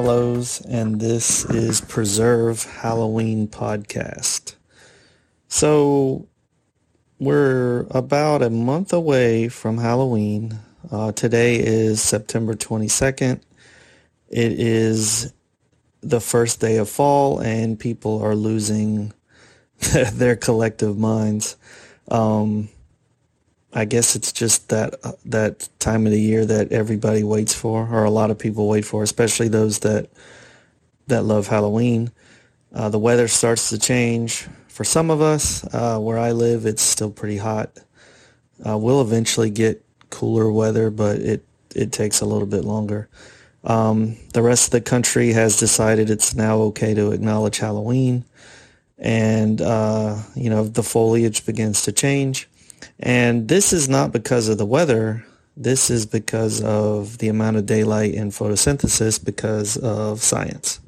Hallows, and this is Preserve Halloween Podcast. So, we're about a month away from Halloween. Uh, today is September 22nd. It is the first day of fall, and people are losing their collective minds. Um, I guess it's just that uh, that time of the year that everybody waits for, or a lot of people wait for, especially those that that love Halloween. Uh, the weather starts to change. For some of us, uh, where I live, it's still pretty hot. Uh, we'll eventually get cooler weather, but it it takes a little bit longer. Um, the rest of the country has decided it's now okay to acknowledge Halloween, and uh, you know the foliage begins to change and this is not because of the weather. This is because of the amount of daylight and photosynthesis because of science.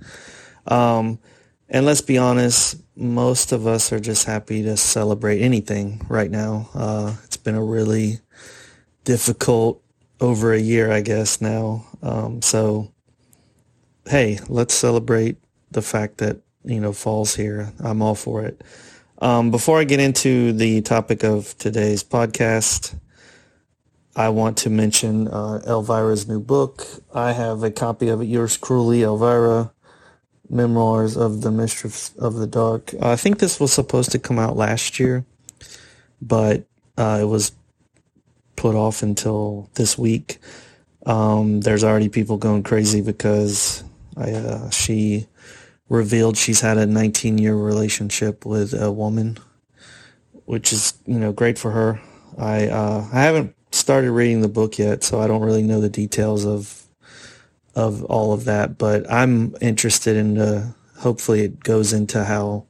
Um, and let's be honest, most of us are just happy to celebrate anything right now. Uh, it's been a really difficult over a year, I guess, now. Um, so, hey, let's celebrate the fact that, you know, fall's here. I'm all for it. Um, before I get into the topic of today's podcast, I want to mention uh, Elvira's new book. I have a copy of it, Yours Cruelly, Elvira, Memoirs of the Mistress of the Dark. Uh, I think this was supposed to come out last year, but uh, it was put off until this week. Um, there's already people going crazy because I, uh, she revealed she's had a 19 year relationship with a woman, which is, you know, great for her. I, uh, I haven't started reading the book yet, so I don't really know the details of, of all of that, but I'm interested in, uh, hopefully it goes into how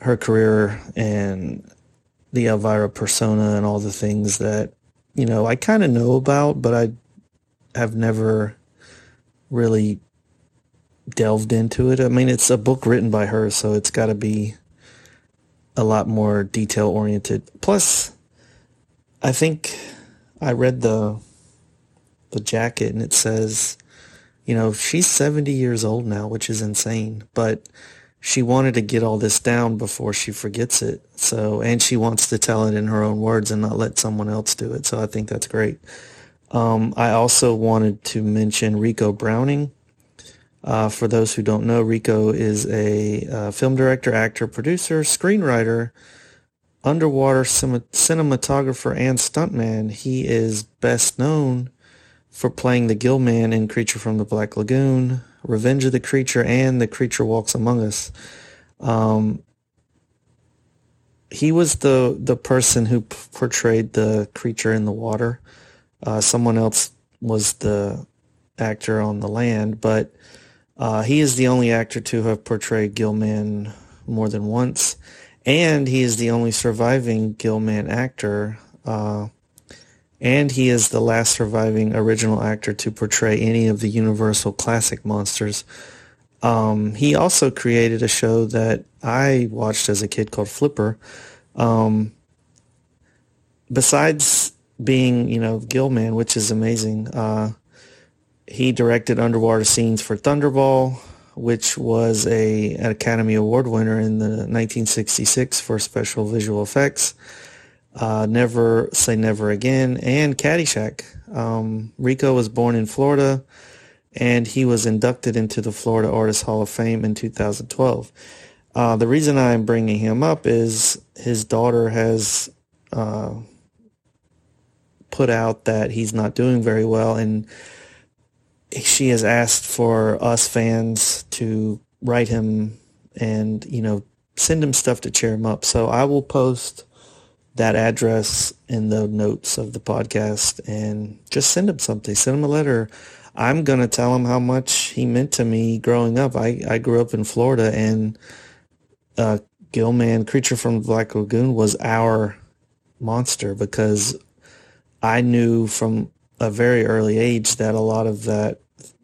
her career and the Elvira persona and all the things that, you know, I kind of know about, but I have never really delved into it. I mean, it's a book written by her, so it's got to be a lot more detail oriented. Plus, I think I read the the jacket and it says, you know, she's 70 years old now, which is insane, but she wanted to get all this down before she forgets it. So, and she wants to tell it in her own words and not let someone else do it. So I think that's great. Um, I also wanted to mention Ricou Browning. Uh, for those who don't know, Ricou is a uh, film director, actor, producer, screenwriter, underwater sim- cinematographer, and stuntman. He is best known for playing the Gill Man in Creature from the Black Lagoon, Revenge of the Creature, and The Creature Walks Among Us. Um, he was the the person who p- portrayed the creature in the water. Uh, someone else was the actor on the land, but uh, he is the only actor to have portrayed Gillman more than once, and he is the only surviving Gillman actor. Uh, and he is the last surviving original actor to portray any of the Universal classic monsters. Um, he also created a show that I watched as a kid called Flipper. Um, besides being, you know, Gillman, which is amazing, uh, he directed underwater scenes for Thunderball, which was a an Academy Award winner in the 1966 for special visual effects. Uh, never Say Never Again and Caddyshack. Um, Ricou was born in Florida, and he was inducted into the Florida Artists Hall of Fame in 2012. Uh, the reason I'm bringing him up is his daughter has uh, put out that he's not doing very well, and she has asked for us fans to write him and you know send him stuff to cheer him up. So I will post that address in the notes of the podcast and just send him something. Send him a letter. I'm going to tell him how much he meant to me growing up. I, I grew up in Florida and uh, Gillman, Creature from Black Lagoon was our monster because I knew from a very early age that a lot of that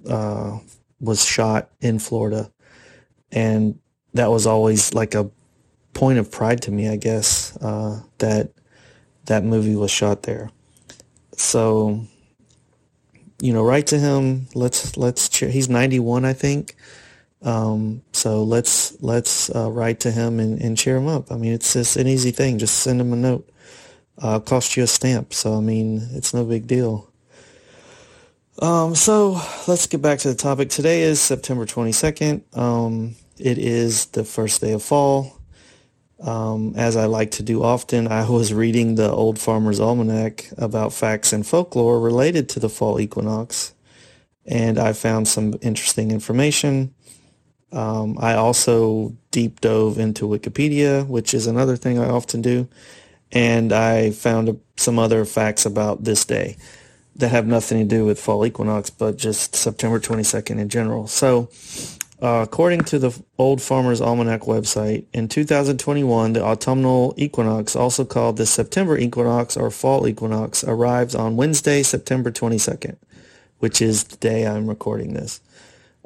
uh, was shot in Florida, and that was always like a point of pride to me, I guess, uh, that that movie was shot there. So, you know, write to him. Let's let's. He's 91, I think. Um, so let's let's uh, write to him and, and cheer him up. I mean, it's just an easy thing. Just send him a note. Uh, cost you a stamp, so I mean, it's no big deal. Um, so let's get back to the topic. Today is September 22nd. Um, it is the first day of fall. Um, as I like to do often, I was reading the Old Farmer's Almanac about facts and folklore related to the fall equinox, and I found some interesting information. Um, I also deep dove into Wikipedia, which is another thing I often do, and I found some other facts about this day that have nothing to do with fall equinox, but just September 22nd in general. So, uh, according to the Old Farmer's Almanac website, in 2021, the autumnal equinox, also called the September equinox or fall equinox, arrives on Wednesday, September 22nd, which is the day I'm recording this.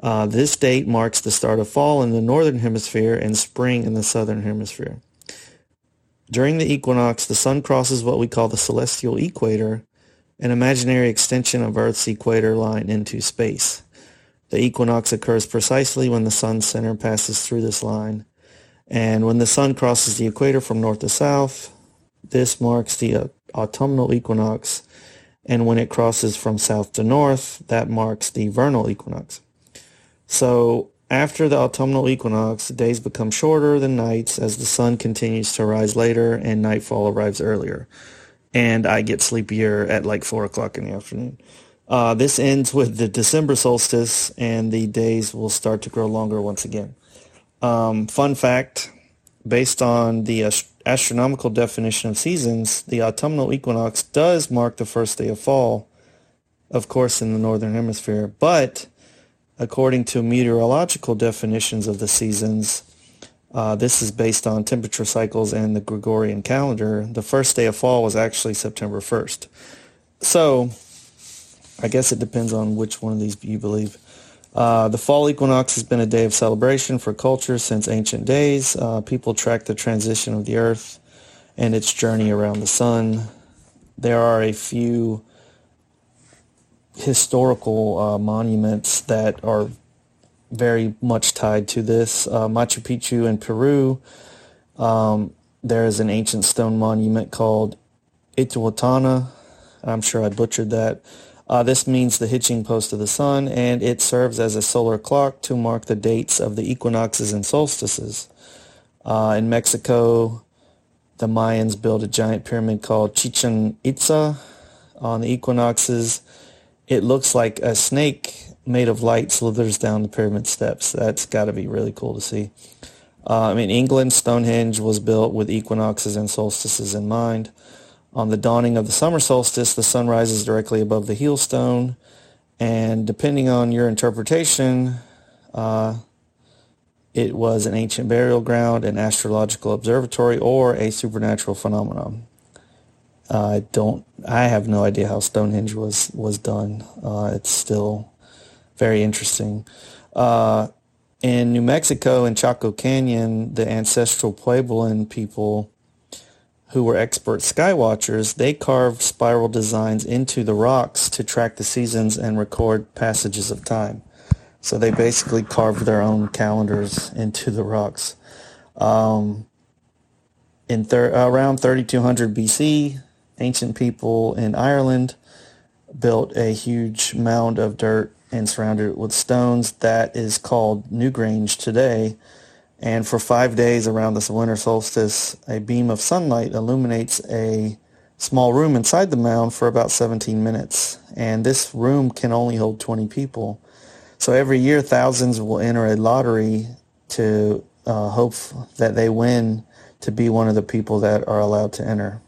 Uh, this date marks the start of fall in the northern hemisphere and spring in the southern hemisphere. During the equinox, the sun crosses what we call the celestial equator, an imaginary extension of Earth's equator line into space. The equinox occurs precisely when the sun's center passes through this line. And when the sun crosses the equator from north to south, this marks the uh, autumnal equinox. And when it crosses from south to north, that marks the vernal equinox. So after the autumnal equinox, days become shorter than nights as the sun continues to rise later and nightfall arrives earlier. And I get sleepier at like 4 o'clock in the afternoon. Uh, this ends with the December solstice and the days will start to grow longer once again. Um, fun fact, based on the ast- astronomical definition of seasons, the autumnal equinox does mark the first day of fall, of course in the northern hemisphere, but according to meteorological definitions of the seasons, uh, this is based on temperature cycles and the Gregorian calendar. The first day of fall was actually September 1st. So I guess it depends on which one of these you believe. Uh, the fall equinox has been a day of celebration for culture since ancient days. Uh, people track the transition of the earth and its journey around the sun. There are a few historical uh, monuments that are very much tied to this. Uh, Machu Picchu in Peru, um, there is an ancient stone monument called Ituatana. I'm sure I butchered that. Uh, this means the hitching post of the sun, and it serves as a solar clock to mark the dates of the equinoxes and solstices. Uh, in Mexico, the Mayans built a giant pyramid called Chichen Itza on the equinoxes it looks like a snake made of light slithers down the pyramid steps. That's got to be really cool to see. Uh, in England, Stonehenge was built with equinoxes and solstices in mind. On the dawning of the summer solstice, the sun rises directly above the heel stone, and depending on your interpretation, uh, it was an ancient burial ground, an astrological observatory, or a supernatural phenomenon. I don't. I have no idea how Stonehenge was was done. Uh, it's still very interesting. Uh, in New Mexico, in Chaco Canyon, the ancestral Puebloan people, who were expert sky watchers, they carved spiral designs into the rocks to track the seasons and record passages of time. So they basically carved their own calendars into the rocks. Um, in thir- around 3200 BC, ancient people in Ireland built a huge mound of dirt and surrounded it with stones. That is called Newgrange today. And for five days around this winter solstice, a beam of sunlight illuminates a small room inside the mound for about 17 minutes. And this room can only hold 20 people. So every year, thousands will enter a lottery to uh, hope that they win to be one of the people that are allowed to enter.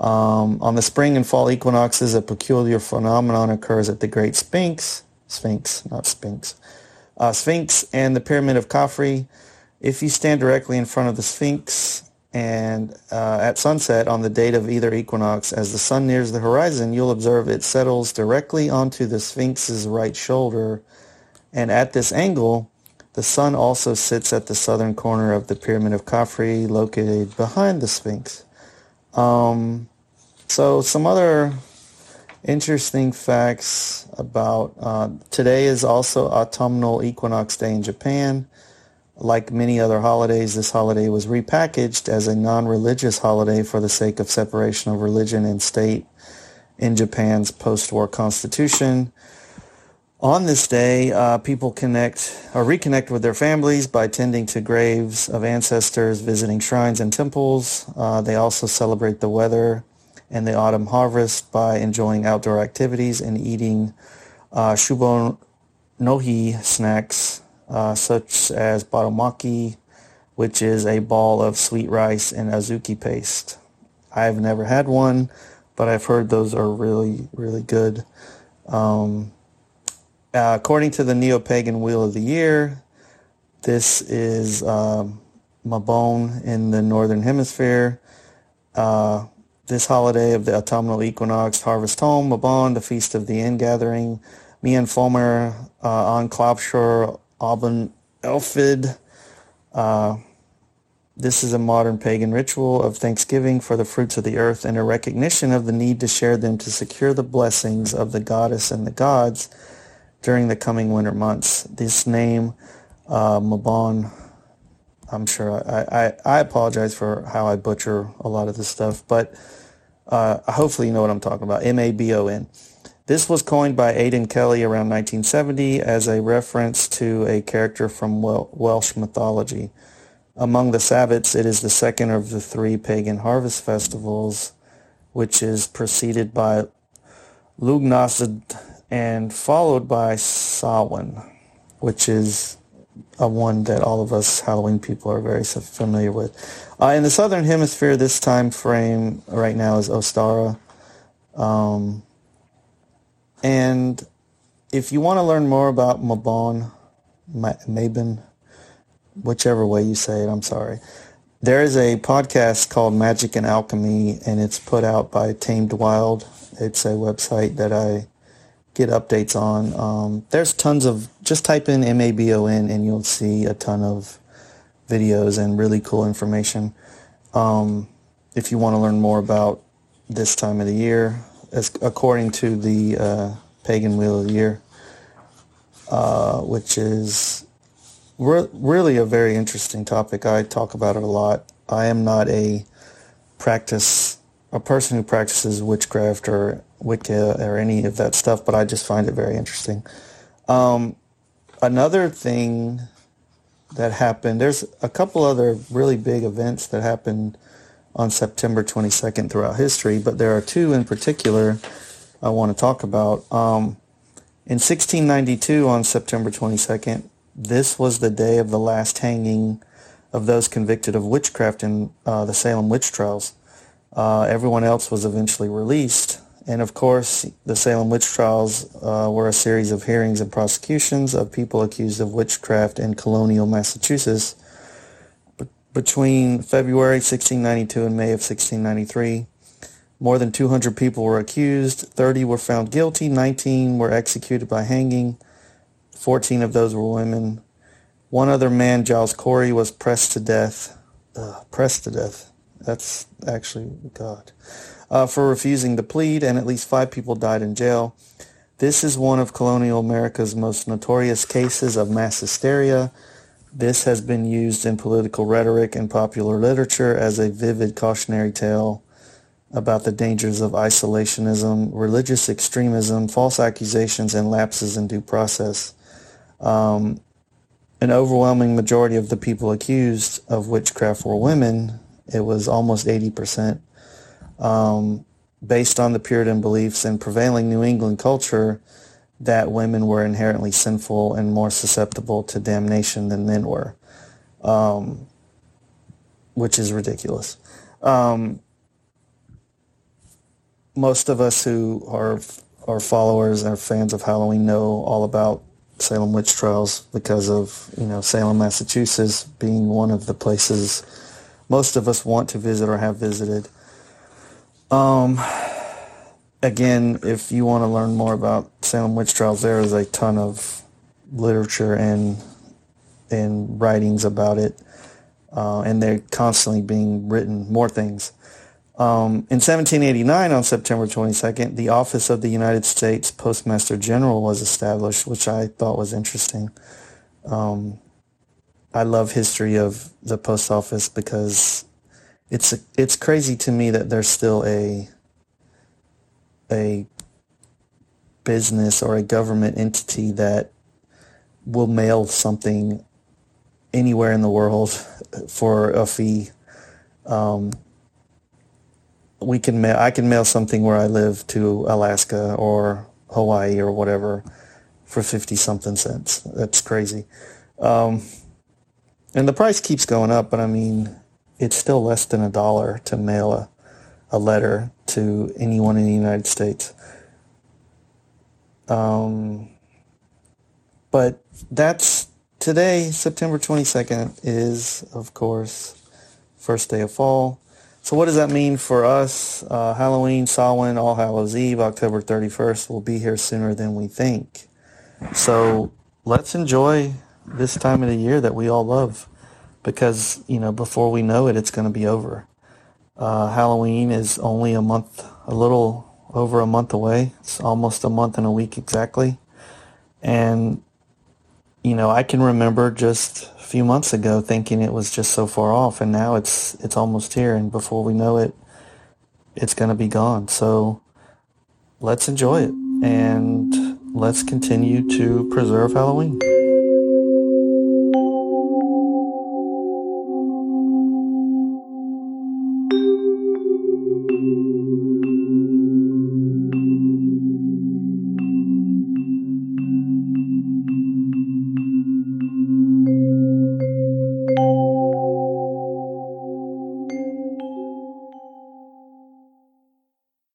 Um, on the spring and fall equinoxes, a peculiar phenomenon occurs at the Great Sphinx, Sphinx, not Sphinx, uh, Sphinx and the Pyramid of Khafre. If you stand directly in front of the Sphinx and uh, at sunset on the date of either equinox, as the sun nears the horizon, you'll observe it settles directly onto the Sphinx's right shoulder. And at this angle, the sun also sits at the southern corner of the Pyramid of Khafre, located behind the Sphinx. Um, so some other interesting facts about uh, today is also autumnal equinox day in Japan. Like many other holidays, this holiday was repackaged as a non-religious holiday for the sake of separation of religion and state in Japan's post-war constitution. On this day, uh, people connect or reconnect with their families by tending to graves of ancestors, visiting shrines and temples. Uh, they also celebrate the weather and the autumn harvest by enjoying outdoor activities and eating uh, shubo nohi snacks uh, such as batomaki, which is a ball of sweet rice and azuki paste. I've never had one, but I've heard those are really, really good. Um, uh, according to the Neo-Pagan Wheel of the Year, this is um, Mabon in the Northern Hemisphere. Uh, this holiday of the autumnal equinox, harvest home, Mabon, the feast of the ingathering, Mian Fomer, uh, on Klopshur, Aben Elfid. Uh, this is a modern pagan ritual of thanksgiving for the fruits of the earth and a recognition of the need to share them to secure the blessings of the goddess and the gods during the coming winter months. This name, uh, Mabon, I'm sure I, I, I, apologize for how I butcher a lot of this stuff, but uh, hopefully you know what I'm talking about. M-A-B-O-N. This was coined by Aidan Kelly around 1970 as a reference to a character from Welsh mythology. Among the Sabbats, it is the second of the three pagan harvest festivals, which is preceded by Lughnasadh and followed by Samhain, which is a one that all of us Halloween people are very familiar with. Uh, in the southern hemisphere, this time frame right now is Ostara. Um, and if you want to learn more about Mabon, Mabon, whichever way you say it, I'm sorry. There is a podcast called Magic and Alchemy, and it's put out by Tamed Wild. It's a website that I get updates on. Um, there's tons of, just type in M-A-B-O-N and you'll see a ton of videos and really cool information. Um, if you want to learn more about this time of the year, as according to the uh, Pagan Wheel of the Year, uh, which is re- really a very interesting topic. I talk about it a lot. I am not a practice a person who practices witchcraft or Wicca or any of that stuff, but I just find it very interesting. Um, another thing that happened, there's a couple other really big events that happened on September 22nd throughout history, but there are two in particular I want to talk about. Um, in 1692, on September 22nd, this was the day of the last hanging of those convicted of witchcraft in uh, the Salem witch trials. Uh, everyone else was eventually released. And of course, the Salem witch trials uh, were a series of hearings and prosecutions of people accused of witchcraft in colonial Massachusetts. Between February 1692 and May of 1693, more than 200 people were accused. 30 were found guilty. 19 were executed by hanging. 14 of those were women. One other man, Giles Corey, was pressed to death. Uh, pressed to death that's actually God. Uh, for refusing to plead, and at least five people died in jail. This is one of colonial America's most notorious cases of mass hysteria. This has been used in political rhetoric and popular literature as a vivid cautionary tale about the dangers of isolationism, religious extremism, false accusations, and lapses in due process. Um, an overwhelming majority of the people accused of witchcraft were women, it was almost 80%. Um, based on the Puritan beliefs and prevailing New England culture that women were inherently sinful and more susceptible to damnation than men were, um, which is ridiculous. Um, most of us who are are followers and fans of Halloween know all about Salem witch trials because of you know Salem, Massachusetts being one of the places most of us want to visit or have visited. Um, again, if you want to learn more about Salem witch trials, there is a ton of literature and and writings about it, uh, and they're constantly being written more things. Um, in 1789, on September 22nd, the Office of the United States Postmaster General was established, which I thought was interesting. Um, I love history of the post office because it's it's crazy to me that there's still a a business or a government entity that will mail something anywhere in the world for a fee. Um, we can mail, I can mail something where I live to Alaska or Hawaii or whatever for 50 something cents. That's crazy. Um, and the price keeps going up, but I mean, it's still less than a dollar to mail a, a letter to anyone in the United States. Um, but that's today, September 22nd, is, of course, first day of fall. So what does that mean for us? Uh, Halloween, Samhain, All Hallows Eve, October 31st will be here sooner than we think. So let's enjoy this time of the year that we all love because, you know, before we know it, it's going to be over. Uh, Halloween is only a month, a little over a month away. It's almost a month and a week exactly. And, you know, I can remember just a few months ago thinking it was just so far off and now it's, it's almost here. And before we know it, it's going to be gone. So let's enjoy it and let's continue to preserve Halloween.